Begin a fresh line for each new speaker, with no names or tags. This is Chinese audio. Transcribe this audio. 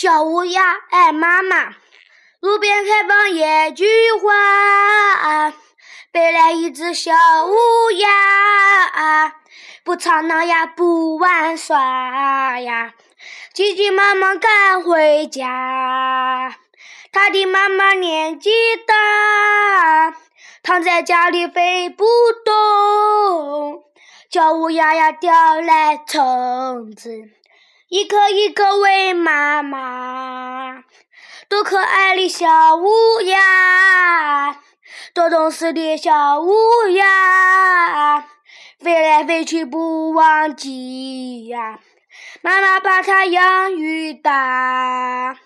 小乌鸦爱妈妈。路边开放野菊花，飞来一只小乌鸦，不吵闹呀，不玩耍呀，急急忙忙赶回家。他的妈妈年纪大，躺在家里飞不动，叫乌鸦呀叼来虫子，一颗一颗喂妈妈。多可爱的小乌鸦，多懂事的小乌鸦，飞来飞去不忘记呀。妈妈把它养育大，